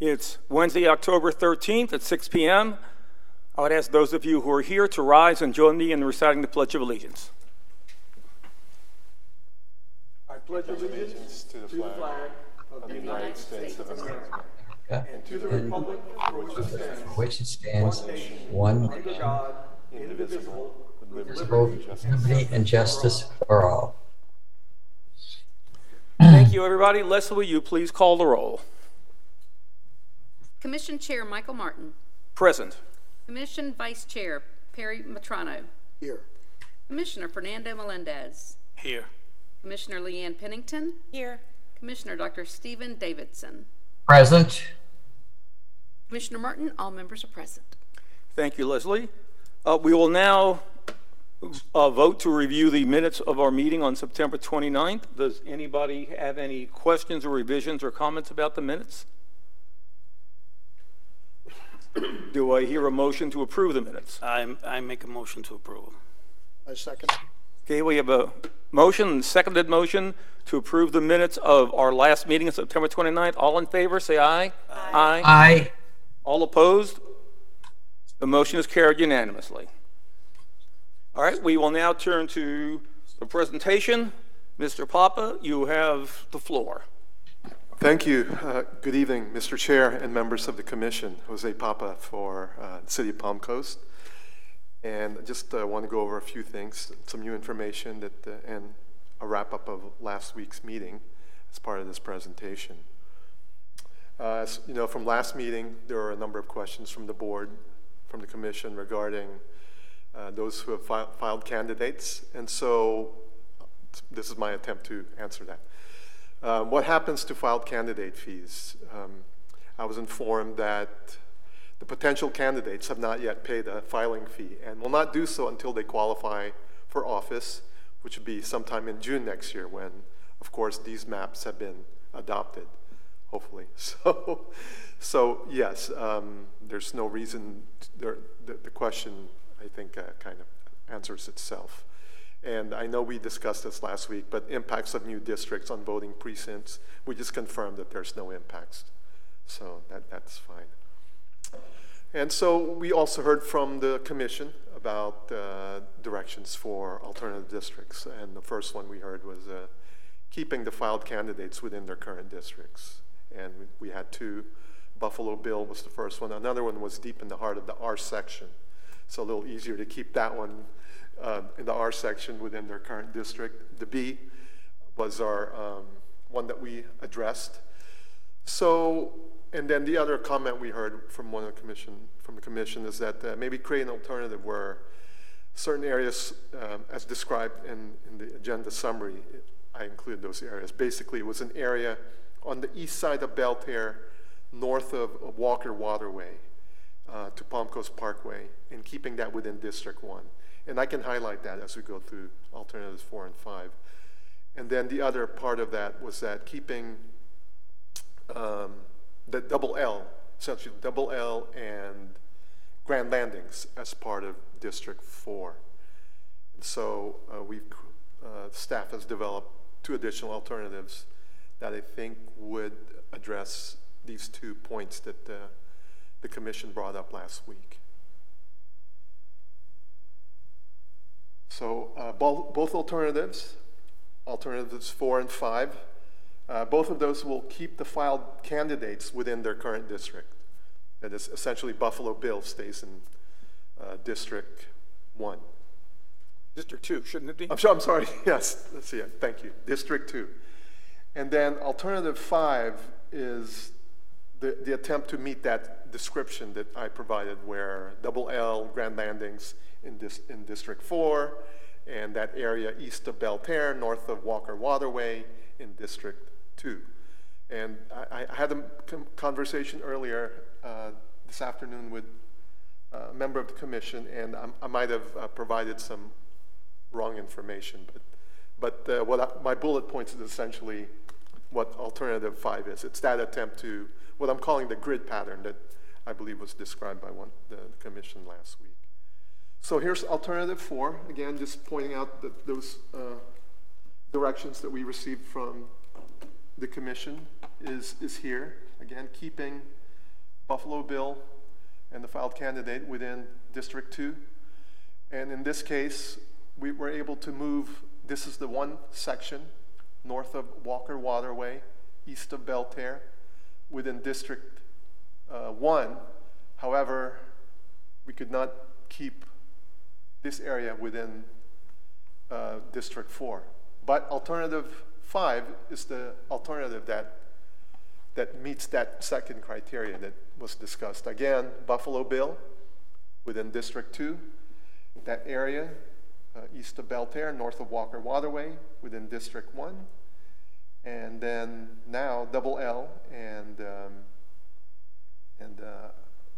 It's Wednesday, October 13th at 6 p.m. I would ask those of you who are here to rise and join me in reciting the Pledge of Allegiance. I pledge allegiance to the flag of the United States of America and to the republic for which it stands, for which it stands, one nation, indivisible, with liberty and justice. liberty and justice for all. Thank you, everybody. Leslie, will you please call the roll? Commission Chair Michael Martin. Present. Commission Vice Chair Perry Matrano. Here. Commissioner Fernando Melendez. Here. Commissioner Leanne Pennington. Here. Commissioner Dr. Stephen Davidson. Present. Commissioner Martin, all members are present. Thank you, Leslie. Uh, We will now uh, vote to review the minutes of our meeting on September 29th. Does anybody have any questions or revisions or comments about the minutes? Do I hear a motion to approve the minutes? I, I make a motion to approve. I second. Okay, we have a motion, seconded motion to approve the minutes of our last meeting on September 29th. All in favor, say aye. Aye. Aye. All opposed? The motion is carried unanimously. All right, we will now turn to the presentation. Mr. Papa, you have the floor. Thank you. Uh, Good evening, Mr. Chair and members of the commission. Jose Papa for uh, City of Palm Coast. And I just want to go over a few things, some new information that, uh, and a wrap-up of last week's meeting as part of this presentation. Uh, you know, from last meeting, there were a number of questions from the board, from the commission regarding uh, those who have fi- filed candidates. And so this is my attempt to answer that. Um, what happens to filed candidate fees? Um, I was informed that the potential candidates have not yet paid a filing fee and will not do so until they qualify for office, which would be sometime in June next year when, of course, these maps have been adopted, hopefully. So, so yes, um, there's no reason, there, the, the question, I think, uh, kind of answers itself. And I know we discussed this last week, but impacts of new districts on voting precincts, we just confirmed that there's no impacts. So that, that's fine. And so we also heard from the commission about uh, directions for alternative districts. And the first one we heard was uh, keeping the filed candidates within their current districts. And we, we had two. Buffalo Bill was the first one. Another one was deep in the heart of the R section. So a little easier to keep that one uh, in the R section within their current district. The B was our um, one that we addressed. So, and then the other comment we heard from one of the commission, from the commission is that uh, maybe create an alternative where certain areas, um, as described in, in the agenda summary, I included those areas. Basically, it was an area on the east side of Belle Terre, north of Walker Waterway uh, to Palm Coast Parkway, and keeping that within District 1. And I can highlight that as we go through alternatives 4 and 5. And then the other part of that was that keeping um, the double L, essentially double L and Grand Landings as part of District 4. And so uh, we've, uh, staff has developed two additional alternatives that I think would address these two points that uh, the commission brought up last week. So uh, both, both alternatives, alternatives four and five, uh, both of those will keep the filed candidates within their current district. That is essentially Buffalo Bill stays in uh, District 1. District 2, shouldn't it be? I'm, sorry, I'm sorry, yes, let's see it, thank you, District 2. And then alternative five is the, the attempt to meet that description that I provided where double L, Grand Landings in, this, in District 4, and that area east of Belle Terre, north of Walker Waterway in District 2. And I, I had a conversation earlier uh, this afternoon with a member of the commission, and I, I might have uh, provided some wrong information, but, but uh, what I, my bullet points is essentially what alternative five is. It's that attempt to, what I'm calling the grid pattern that I believe was described by one, the, the commission last week. So here's alternative four, again, just pointing out that those uh, directions that we received from the commission is, is here. Again, keeping Buffalo Bill and the filed candidate within District 2. And in this case, we were able to move, this is the one section north of Walker Waterway, east of Belle Terre, within District uh, 1. However, we could not keep this area within uh, District 4. But alternative 5 is the alternative that, that meets that second criteria that was discussed. Again, Buffalo Bill within District 2, that area uh, east of Belle Terre, north of Walker Waterway within District 1, and then now Double L and, um, and uh,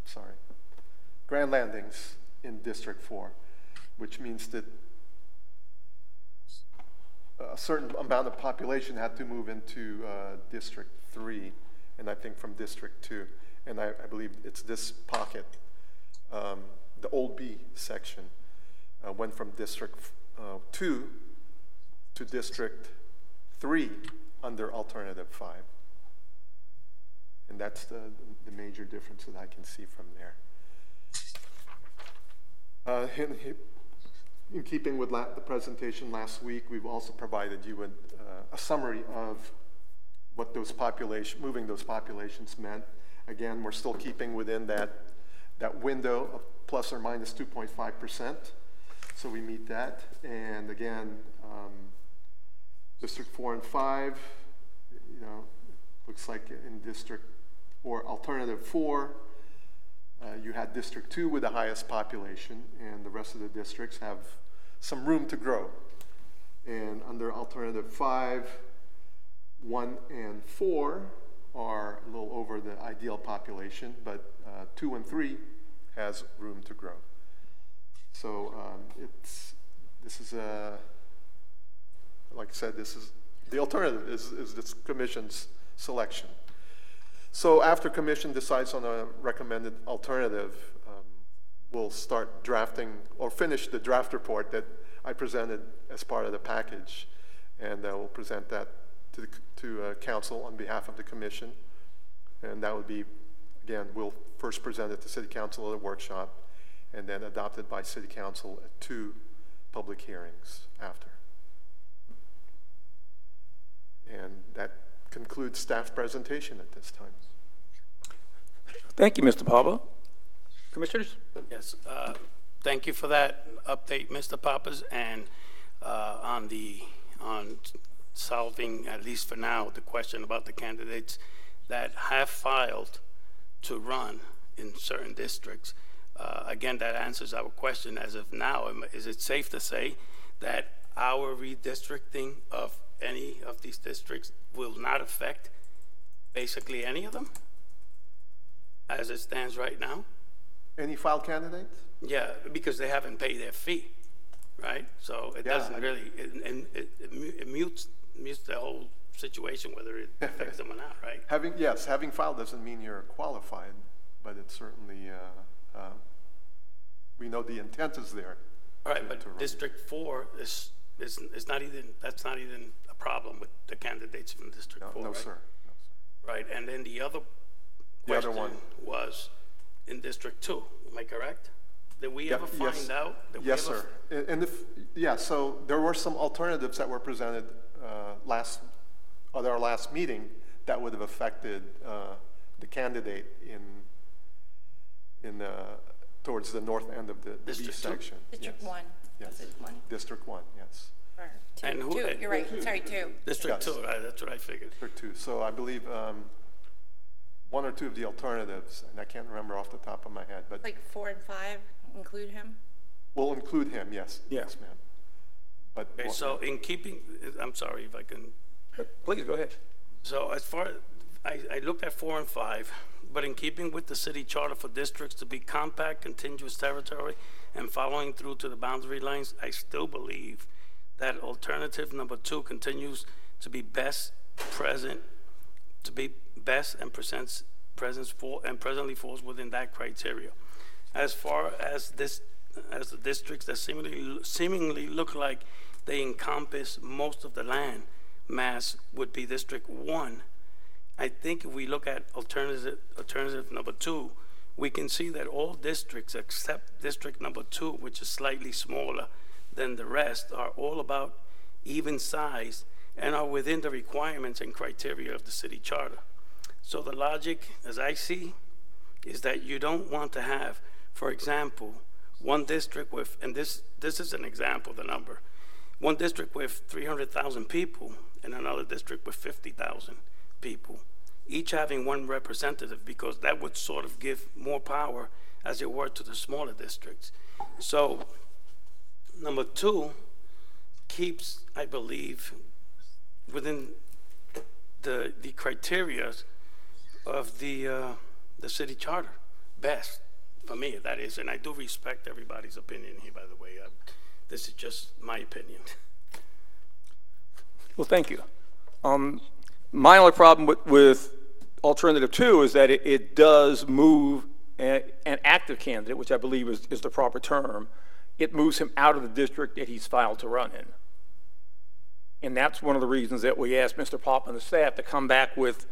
sorry, Grand Landings in District 4, which means that a certain amount of population had to move into uh, District 3, and I think from District 2. And I, I believe it's this pocket, um, the old B section, uh, went from District uh, 2 to District 3 under Alternative 5. And that's the, the major difference that I can see from there. Uh, in, in keeping with the presentation last week, we've also provided you with uh, a summary of what those population, moving those populations meant. Again, we're still keeping within that, that window of plus or minus 2.5%. So we meet that. And again, um, District 4 and 5, you know, looks like in District, or Alternative 4, uh, you had District 2 with the highest population, and the rest of the districts have some room to grow. And under Alternative 5, 1 and 4 are a little over the ideal population, but uh, 2 and 3 has room to grow. So um, it's, this is a, like I said, this is, the alternative is, is this commission's selection. So after commission decides on a recommended alternative, um, we'll start drafting or finish the draft report that I presented as part of the package. And uh, we'll present that to, the, to uh, council on behalf of the commission. And that would be, again, we'll first present it to city council at a workshop and then adopted by city council at two public hearings after. And that concludes staff presentation at this time. Thank you, Mr. Papa. Commissioners? Yes, uh, thank you for that update, Mr. Papas, and uh, on the, on solving, at least for now, the question about the candidates that have filed to run in certain districts. Uh, Again, that answers our question as of now. Is it safe to say that our redistricting of any of these districts will not affect basically any of them? As it stands right now? Any filed candidates? Yeah, because they haven't paid their fee, right? So it Yeah, doesn't I- really, it- and it it it mutes, mutes the whole situation, whether it affects them or not, right? Having, yes, having filed doesn't mean you're qualified, but it certainly, uh, uh, we know the intent is there. All right, but District Four is, is, is not even, that's not even a problem with the candidates from District No, Four, no, right? sir. No, sir. Right, and then the other The other question one. was in District Two, am I correct? Did we Yeah, ever yes. find out? did we Yes, ever- sir. And- And if, yeah, so there were some alternatives that were presented uh, last, at our last meeting that would have affected uh, the candidate in, in, uh, towards the north end of the the B District two? section. District Yes. one, Yes. was it one? District one, yes. Or two? And who- Two, you're right, sorry, two. District Yes. Two, right, that's what I figured. District two. So I believe um, one or two of the alternatives, and I can't remember off the top of my head, but Like four and five, include him? we'll include him, yes. Yeah. Yes, ma'am. But. Okay, so in keeping, I'm sorry if I can Please, go ahead. So as far, I, I looked at four and five, but in keeping with the city charter for districts to be compact, contiguous territory, and following through to the boundary lines, I still believe that alternative number two continues to be best present, to be best and presents, presence for, and presently falls within that criteria. As far as this, as the districts that seemingly, seemingly look like they encompass most of the land, mass would be District One I think if we look at alternative, alternative number two, we can see that all districts except District Number Two, which is slightly smaller than the rest, are all about even size and are within the requirements and criteria of the city charter. So the logic, as I see, is that you don't want to have, for example, one district with, and this, this is an example, the number, one district with 300,000 people and another district with 50,000 people, each having one representative, because that would sort of give more power, as it were, to the smaller districts. So, number two keeps, I believe, within the, the criterias of the, uh, the city charter, best, for me, that is, and I do respect everybody's opinion here, by the way. Uh, This is just my opinion. Well, thank you. Um, My only problem with, with alternative two is that it, it does move a- an active candidate, which I believe is, is the proper term, it moves him out of the district that he's filed to run in. And that's one of the reasons that we asked Mr. Pop and the staff to come back with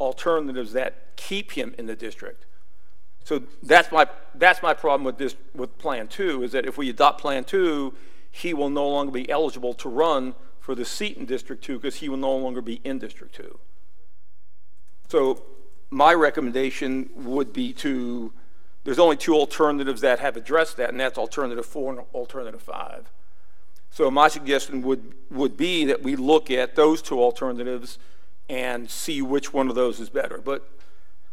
alternatives that keep him in the district. So that's my, that's my problem with this, with Plan Two, is that if we adopt Plan Two, he will no longer be eligible to run for the seat in District Two because he will no longer be in District Two. So my recommendation would be to, there's only two alternatives that have addressed that, and that's alternative four and alternative five. So my suggestion would, would be that we look at those two alternatives and see which one of those is better. But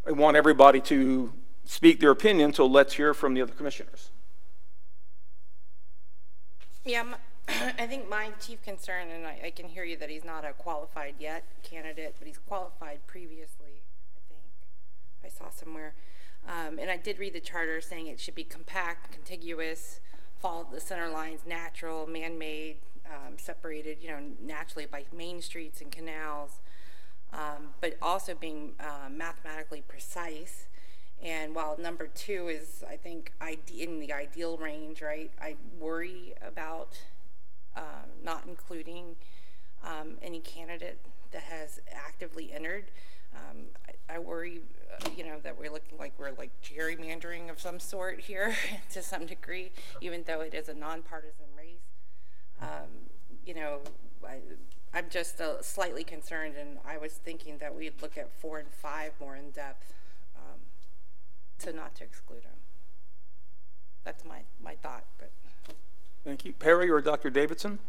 I want everybody to speak their opinion, so let's hear from the other commissioners. Yeah, I think my chief concern, and I, I can hear you that he's not a qualified yet candidate, but he's qualified previously, I think. I saw somewhere. Um, and I did read the charter saying it should be compact, contiguous, follow the center lines, natural, man-made, um, separated, you know, naturally by main streets and canals, um, but also being uh, mathematically precise. And while number two is, I think, ide- in the ideal range, right? I worry about um, not including um, any candidate that has actively entered. Um, I, I worry, uh, you know, that we're looking like we're like gerrymandering of some sort here to some degree, even though it is a nonpartisan race. Um, you know, I, I'm just uh, slightly concerned, and I was thinking that we'd look at four and five more in depth um, to not to exclude them. That's my, my thought, but. Thank you. Perry or Dr. Davidson?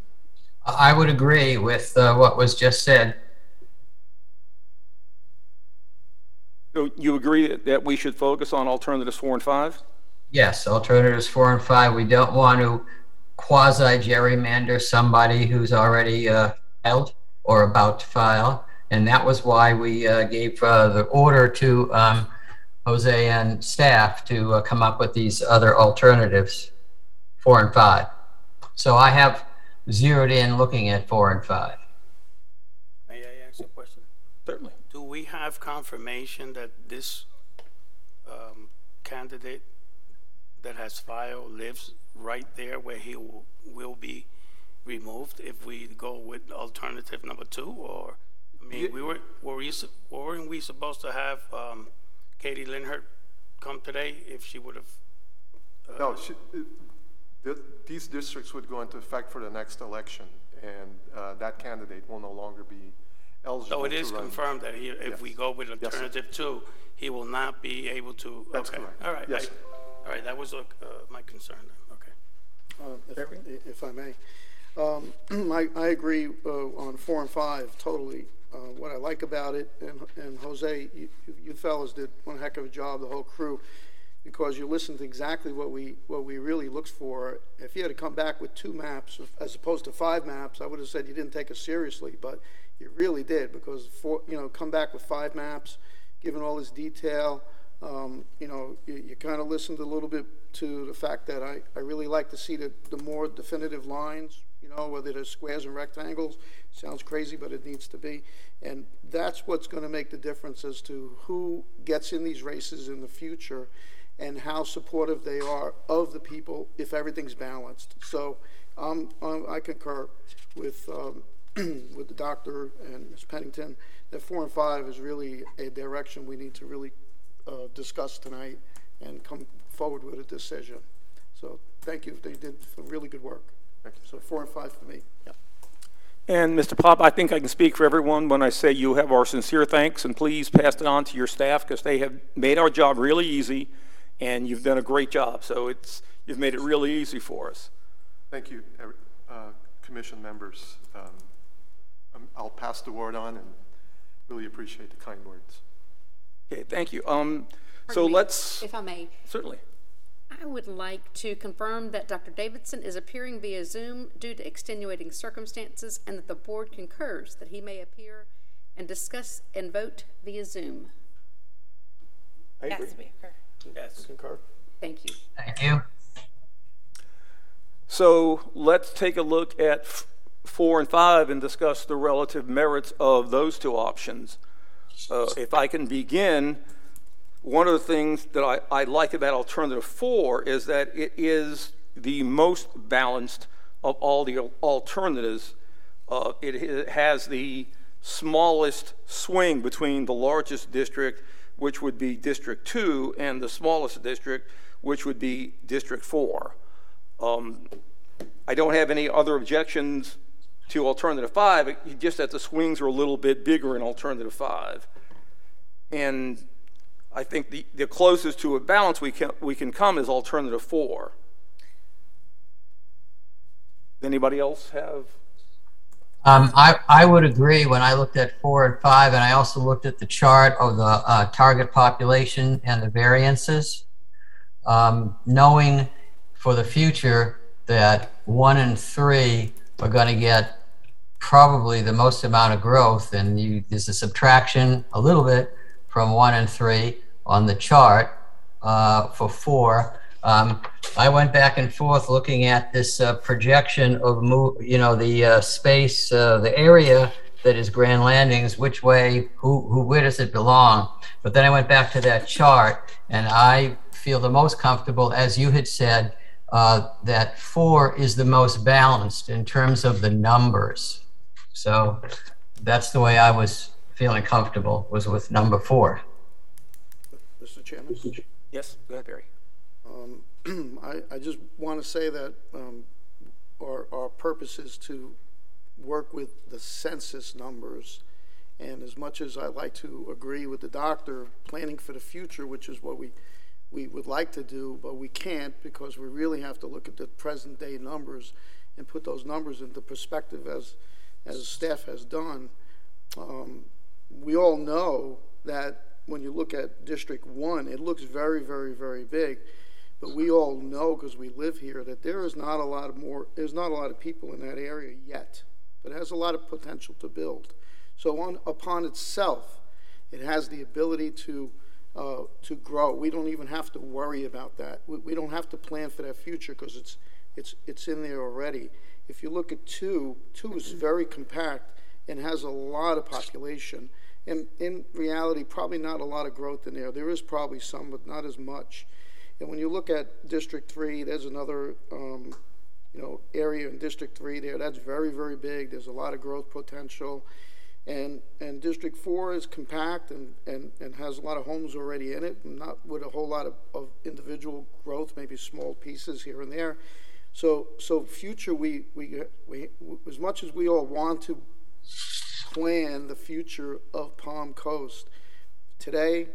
I would agree with uh, what was just said. So you agree that- we should focus on alternatives four and five? Yes, alternatives four and five, we don't want to quasi gerrymander somebody who's already uh, filed or about to file. And that was why we uh, gave uh, the order to um, Jose and staff to uh, come up with these other alternatives, four and five. So I have zeroed in looking at four and five. May I ask a question? Certainly. Do we have confirmation that this um, candidate that has filed lives right there where he will, will be removed if we go with alternative number two? Or, I mean, we were, were we, weren't we supposed to have um, Katie Linhart come today if she would have? No, she- it- th- these districts would go into effect for the next election, and uh, that candidate will no longer be eligible So it is to run. confirmed that he, if we go with Yes, sir. alternative two, he will not be able to? That's okay. correct. All right. Yes, I- sir. All right, that was uh, my concern then, okay. Uh, if- If I may. Um, I, I agree uh, on four and five totally. Uh, What I like about it, and and Jose, you you fellas did one heck of a job, the whole crew, because you listened to exactly what we, what we really looked for. If you had to come back with two maps as opposed to five maps, I would have said you didn't take us seriously, but you really did, because four, you know, come back with five maps, given all this detail, um, you know, you, you kind of listened a little bit to the fact that I, I really like to see the, the more definitive lines, you know, whether they're squares and rectangles. Sounds crazy, but it needs to be. And that's what's going to make the difference as to who gets in these races in the future and how supportive they are of the people if everything's balanced. So um, um, I concur with, um, with the doctor and Ms. Pennington that four and five is really a direction we need to really uh, discuss tonight and come forward with a decision. So thank you, they did some really good work. So four and five for me, yeah. And Mr. Pop, I think I can speak for everyone when I say you have our sincere thanks, and please pass it on to your staff, because they have made our job really easy, and you've done a great job. So it's, you've made it really easy for us. Thank you, uh, commission members. Um, um, I'll pass the word on and really appreciate the kind words. Okay, thank you. Um, so me, let's, If I may, certainly. I would like to confirm that Dr. Davidson is appearing via Zoom due to extenuating circumstances and that the board concurs that he may appear and discuss and vote via Zoom. I agree. Yes, we concur. Yes. Concur. Thank you. Thank you. So let's take a look at f- four and five and discuss the relative merits of those two options. Uh, If I can begin, one of the things that I, I like about alternative four is that it is the most balanced of all the alternatives. Uh, it, it has the smallest swing between the largest district, which would be District Two, and the smallest district, which would be District Four. Um, I don't have any other objections to alternative five, just that the swings are a little bit bigger in alternative five. And I think the, the closest to a balance we can, we can come is alternative four. Anybody else have? Um, I, I would agree when I looked at four and five, and I also looked at the chart of the uh, target population and the variances. Um, knowing for the future that one and three are going to get probably the most amount of growth, and you, there's a subtraction a little bit from one and three on the chart uh, for four. Um, I went back and forth looking at this uh, projection of move, you know, the uh, space, uh, the area that is Grand Landings, which way, who, who, where does it belong? But then I went back to that chart, and I feel the most comfortable, as you had said, uh, that four is the most balanced in terms of the numbers. So that's the way I was feeling comfortable was with number four. Mr. Chairman? Yes, go ahead, Barry. Um, I, I just want to say that um, our, our purpose is to work with the census numbers. And as much as I like to agree with the doctor, planning for the future, which is what we, we would like to do, but we can't because we really have to look at the present day numbers and put those numbers into perspective as, as staff has done. Um, we all know that when you look at District 1, it looks very, very, very big. But we all know, because we live here, that there is not a lot of more, there's not a lot of people in that area yet. But it has a lot of potential to build. So on, upon itself, it has the ability to, uh, to grow. We don't even have to worry about that. We, we don't have to plan for that future because it's, it's, it's in there already. If you look at two, two is very compact and has a lot of population. And in reality, probably not a lot of growth in there. There is probably some, but not as much. And when you look at District Three, there's another, um, you know, area in District Three there. That's very, very big. There's a lot of growth potential. And, and District Four is compact and, and, and has a lot of homes already in it, not with a whole lot of, of individual growth, maybe small pieces here and there. So, so future, we, we, we, as much as we all want to plan the future of Palm Coast. Today,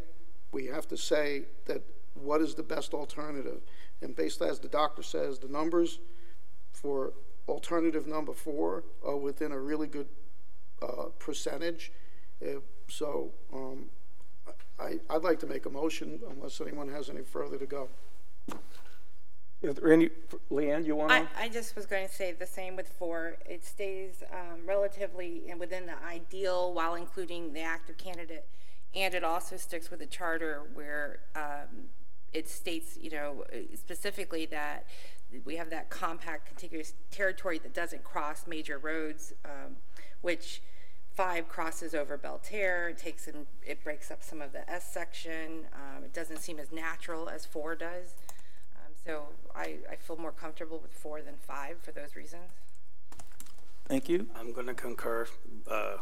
we have to say that what is the best alternative? And based as the doctor says, the numbers for alternative number four are within a really good uh, percentage. Uh, so um, I, I'd like to make a motion unless anyone has any further to go. Is there any, Leanne, you want I, to? I just was going to say the same with four. It stays um, relatively in- within the ideal while including the active candidate. And it also sticks with the charter where um, it states, you know, specifically that we have that compact contiguous territory that doesn't cross major roads, um, which five crosses over Belle Terre, it takes and it breaks up some of the S section. Um, it doesn't seem as natural as four does. Um, so I, I feel more comfortable with four than five for those reasons. Thank you. I'm going to concur. Uh,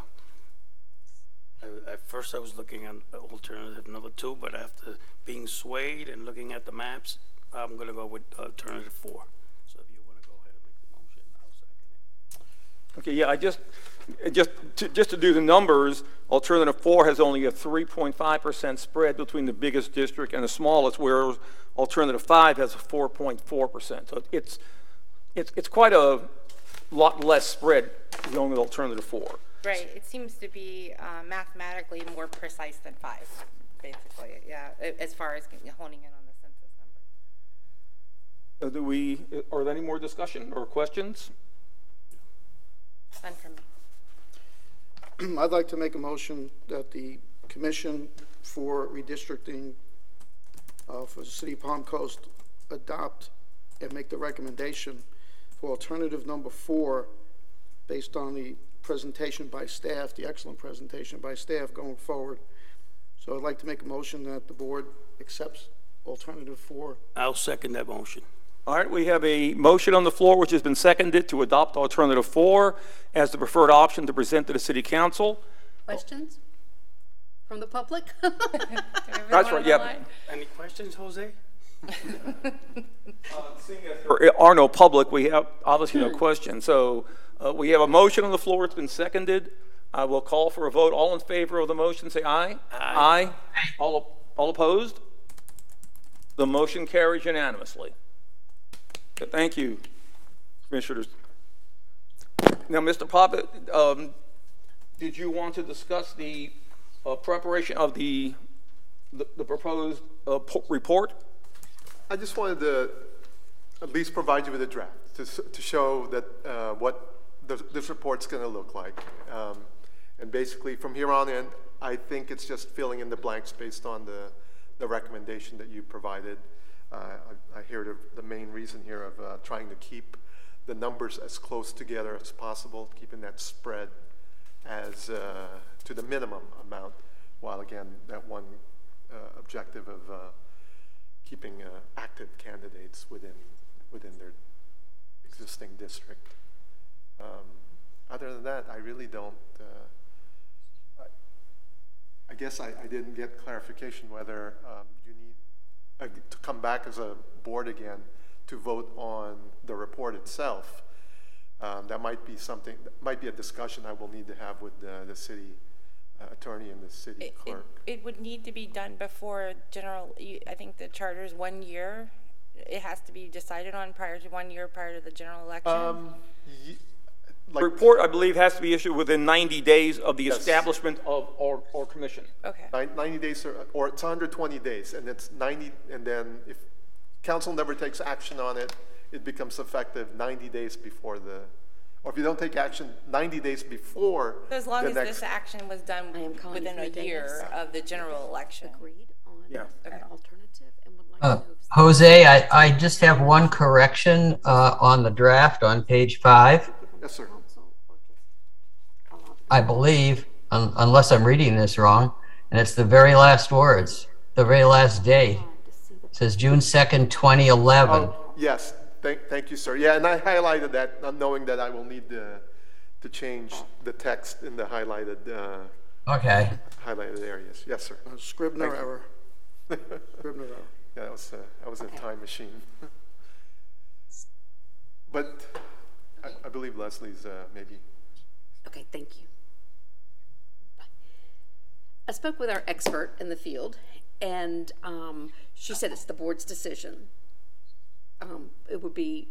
At first, I was looking at alternative number two, but after being swayed and looking at the maps, I'm gonna go with alternative four. So if you wanna go ahead and make the motion, I'll second it. Okay, yeah, I just, just, to, just to do the numbers, alternative four has only a 3.5% spread between the biggest district and the smallest, whereas alternative five has a 4.4%. So it's, it's, it's quite a lot less spread going with alternative four. Right, it seems to be uh, mathematically more precise than five, basically, yeah, a- as far as getting- honing in on the census number. Uh, Do we, are there any more discussion or questions? None from me. I'd like to make a motion that the commission for redistricting uh, for the city of Palm Coast adopt and make the recommendation for alternative number four based on the presentation by staff, the excellent presentation by staff going forward. So I'd like to make a motion that the board accepts alternative four. I'll second that motion. All right, we have a motion on the floor which has been seconded to adopt alternative four as the preferred option to present to the city council. Questions from the public? That's right, yep. Any questions, Jose? Uh, there are no public, we have obviously no questions. So uh, we have a motion on the floor, it's been seconded. I will call for a vote. All in favor of the motion, say aye. Aye. All, all opposed? The motion carries unanimously. Okay, Thank you, Commissioners. Now, Mr. Papa, um, did you want to discuss the uh, preparation of the, the the proposed uh, po- report? I just wanted to at least provide you with a draft to, s- to show that, uh, what the, this report's gonna look like. Um, and basically, from here on in, I think it's just filling in the blanks based on the, the recommendation that you provided. Uh, I, I hear the, the main reason here of, uh, trying to keep the numbers as close together as possible, keeping that spread as, uh, to the minimum amount, while again, that one, uh, objective of, uh, keeping uh, active candidates within, within their existing district. Um, Other than that, I really don't, uh, I- I guess I, I didn't get clarification whether um, you need uh, to come back as a board again to vote on the report itself. Um, That might be something, that might be a discussion I will need to have with the, the city uh, attorney and the city It- it- clerk. It would need to be done before general, I think the charter's one year. It has to be decided on prior to, one year prior to the general election. Um, like- report, I believe, has to be issued within 90 days of the Yes. establishment of our, our commission. Okay, Nine- 90 days, or, or it's 120 days, and it's 90, and then if council never takes action on it, it becomes effective 90 days before the, or if you don't take action 90 days before so as long the as next. this action was done I am calling within a Ms. Davis. year of the general election. Agreed on Yeah. an alternative and would like Uh, know. if- Jose, I, I just have one correction uh, on the draft on page five. Yes, sir. I believe, un- unless I'm reading this wrong, and it's the very last words, the very last day. It says June 2nd, 2011. Oh, yes, thank, thank you, sir. Yeah, and I highlighted that, not knowing that I will need to, to change the text in the highlighted, uh, Okay. highlighted areas. Yes, sir. Uh, Scribner Thank you. error. Scribner error. Yeah, that was, uh, that was a time machine. But I, I believe Leslie's, uh, maybe Okay, thank you. I spoke with our expert in the field, and um, she said it's the board's decision. Um, It would be,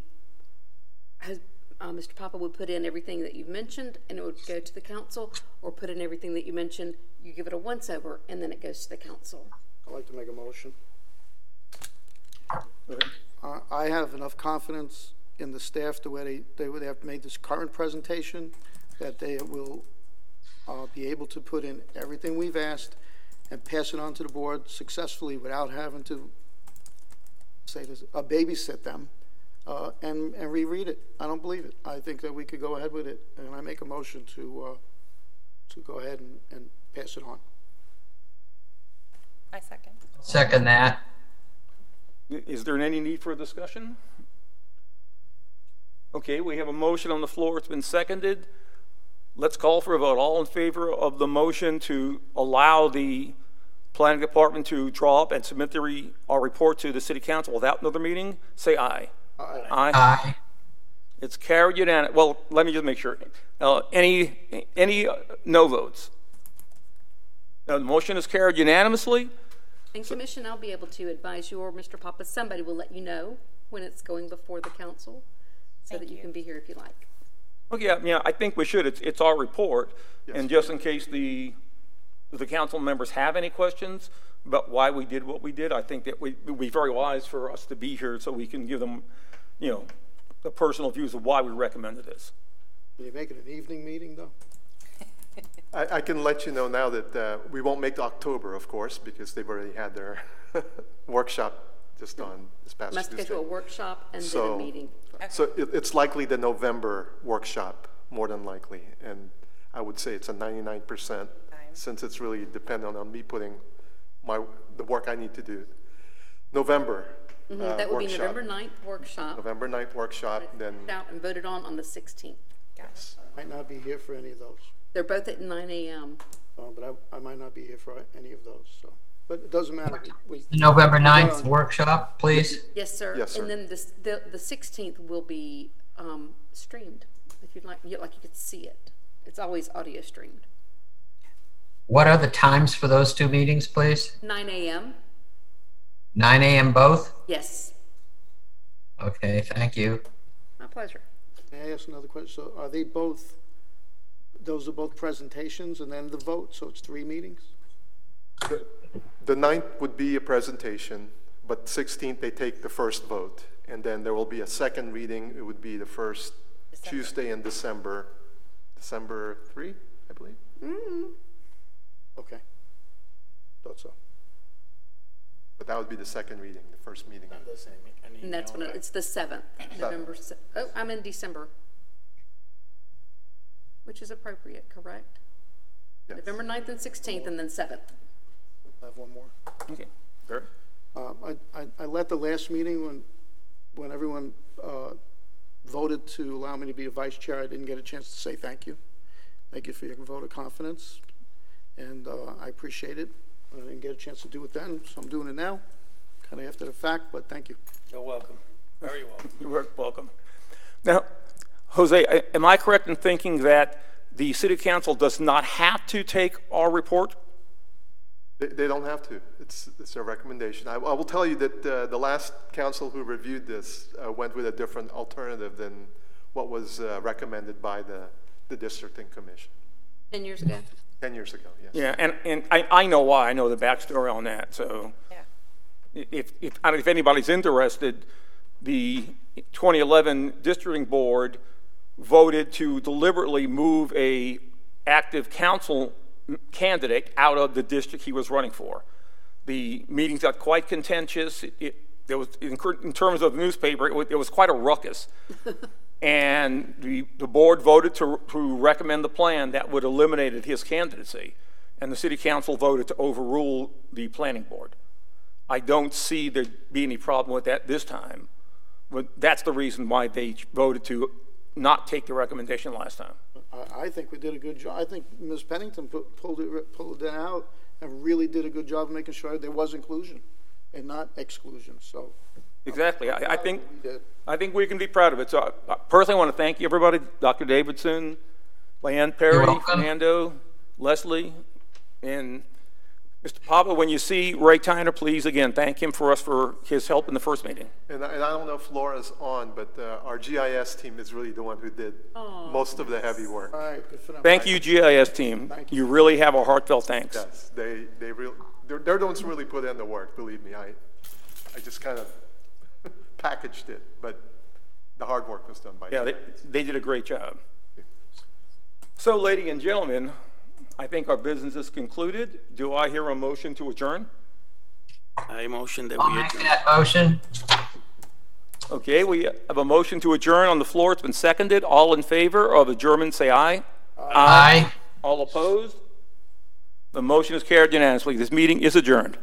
has- uh, Mr. Papa would put in everything that you've mentioned, and it would go to the council, or put in everything that you mentioned, you give it a once-over, and then it goes to the council. I'd like to make a motion. Uh, I have enough confidence in the staff, the way they, they would have made this current presentation, that they will uh, be able to put in everything we've asked and pass it on to the board successfully without having to, say this, uh, babysit them uh, and, and reread it. I don't believe it. I think that we could go ahead with it, and I make a motion to, uh, to go ahead and, and pass it on. I second. Second that. Is there any need for a discussion? Okay, we have a motion on the floor, it's been seconded. Let's call for a vote. All in favor of the motion to allow the planning department to draw up and submit the, re- our report to the city council without another meeting, say aye. Aye. Aye. Aye. It's carried unanimously. Well, let me just make sure. Uh, Any, any uh, no votes? Now, the motion is carried unanimously. And Commission, I'll be able to advise you, or Mr. Papa, somebody will let you know when it's going before the council, so that you can be here if you like. Oh, yeah, yeah, I think we should. It's, it's our report. And just in case the, the council members have any questions about why we did what we did, I think that we, it would be very wise for us to be here so we can give them, you know, the personal views of why we recommended this. Can you make it an evening meeting, though? I, I can let you know now that uh, we won't make October, of course, because they've already had their workshop just on this past week. Must Tuesday. schedule a workshop and then a So- meeting. So it, it's likely the November workshop, more than likely, and I would say it's a ninety-nine percent, since it's really dependent on me putting my, the work I need to do. November, uh, Mhm, That will be workshop. November 9th workshop, November 9th workshop, then, out and voted on on the 16th. yes. Might not be here for any of those, They're both at 9 AM. uh, but I, I might not be here for any of those, so. But it doesn't matter. We, The November 9th workshop, please. Yes, sir. Yes, sir. And then this, the, the 16th will be um, streamed, if you'd like, you like you could see it. It's always audio streamed. What are the times for those two meetings, please? 9 AM, 9 a.m. both? yes, Okay, thank you. my pleasure. may I ask another question? So are they both, those are both presentations and then the vote, so it's three meetings? The ninth would be a presentation, but sixteenth, they take the first vote. And then there will be a second reading, it would be the first Tuesday in December, December three, I believe. Mm-hmm. Okay. Thought so. But that would be the second reading, the first meeting. of the same. And that's when, it- it's the 7th, November, se- oh, I'm in December. Which is appropriate, correct? Yes. November 9th and 16th, and then 7th. I have one more. Okay, Barry? Um, I, I, I let the last meeting when, when everyone, uh, voted to allow me to be a vice chair, I didn't get a chance to say thank you. Thank you for your vote of confidence, and, uh, I appreciate it. I didn't get a chance to do it then, so I'm doing it now, kind of after the fact, but thank you. You're welcome. Very welcome. You're welcome. Now, Jose, I- am I correct in thinking that the city council does not have to take our report? They, they don't have to. It's, it's a recommendation. I, I will tell you that uh, the last council who reviewed this uh, went with a different alternative than what was uh, recommended by the, the district and commission 10 years ago? 10 years ago, yes. Yeah, and, and I, I know why, I know the backstory on that, so Yeah. if, if, I mean, if anybody's interested, the 2011 districting board voted to deliberately move a active council candidate out of the district he was running for. The meetings got quite contentious. It, it, there was, in, in terms of the newspaper, it was, it was quite a ruckus. and the, the board voted to, to recommend the plan that would eliminate his candidacy. And the city council voted to overrule the planning board. I don't see there be any problem with that this time. But that's the reason why they voted to not take the recommendation last time. I, I think we did a good job. I think Ms. Pennington put, pulled it, pulled it out and really did a good job of making sure there was inclusion and not exclusion, so. Exactly. I, I think, We. I think we can be proud of it. So uh, personally, I personally want to thank you, everybody, Dr. Davidson, Leanne Perry. Fernando, Leslie, and Mr. Papa, when you see Ray Tyner, please, again, thank him for us for his help in the first meeting. And I, and I don't know if Laura's on, but uh, our GIS team is really the one who did most of the heavy work. All right, good for them. Thank you, GIS team. Thank You really have our heartfelt thanks. Yes, they, they really, they're, they're the ones who really put in the work, believe me. I, I just kind of packaged it, but the hard work was done by Yeah, they, they did a great job. So, ladies and gentlemen, I think our business is concluded. Do I hear a motion to adjourn? I motion that I'll we make adjourn. that motion. Okay, we have a motion to adjourn on the floor. It's been seconded. All in favor of adjournment, say aye. Aye. All opposed? The motion is carried unanimously. This meeting is adjourned.